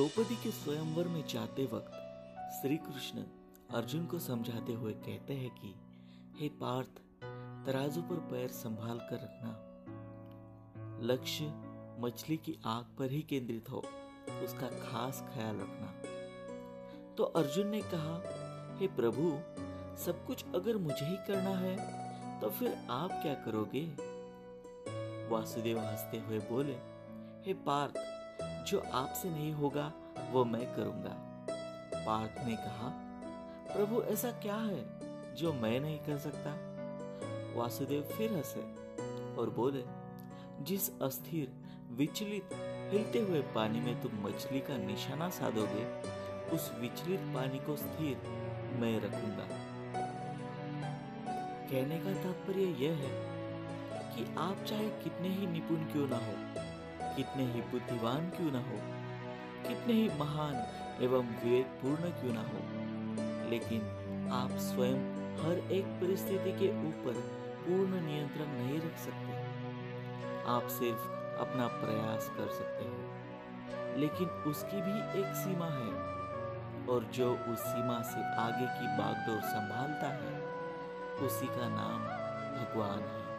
द्रौपदी के स्वयंवर में जाते वक्त श्री कृष्ण अर्जुन को समझाते हुए कहते हैं कि, हे पार्थ, तराजू पर पैर संभाल कर रखना। लक्ष्य मछली की आग पर ही केंद्रित हो, उसका खास ख्याल रखना। तो अर्जुन ने कहा, हे प्रभु, सब कुछ अगर मुझे ही करना है तो फिर आप क्या करोगे? वासुदेव हँसते हुए बोले, हे पार्थ जो आपसे नहीं होगा, वो मैं करूँगा। पार्थ ने कहा, प्रभु, ऐसा क्या है जो मैं नहीं कर सकता? वासुदेव फिर हंसे और बोले, जिस अस्थिर, विचलित, हिलते हुए पानी में तुम मछली का निशाना साधोगे, उस विचलित पानी को स्थिर मैं रखूँगा। कहने का तात्पर्य यह है कि आप चाहे कितने ही निपुण क्यों ना हो कितने ही बुद्धिमान क्यों ना हो, कितने ही महान एवं विवेकपूर्ण क्यों ना हो। लेकिन आप स्वयं हर एक परिस्थिति के ऊपर पूर्ण नियंत्रण नहीं रख सकते। आप सिर्फ़ अपना प्रयास कर सकते हो। लेकिन उसकी भी एक सीमा है और जो उस सीमा से आगे की बागडोर संभालता है, उसी का नाम भगवान है।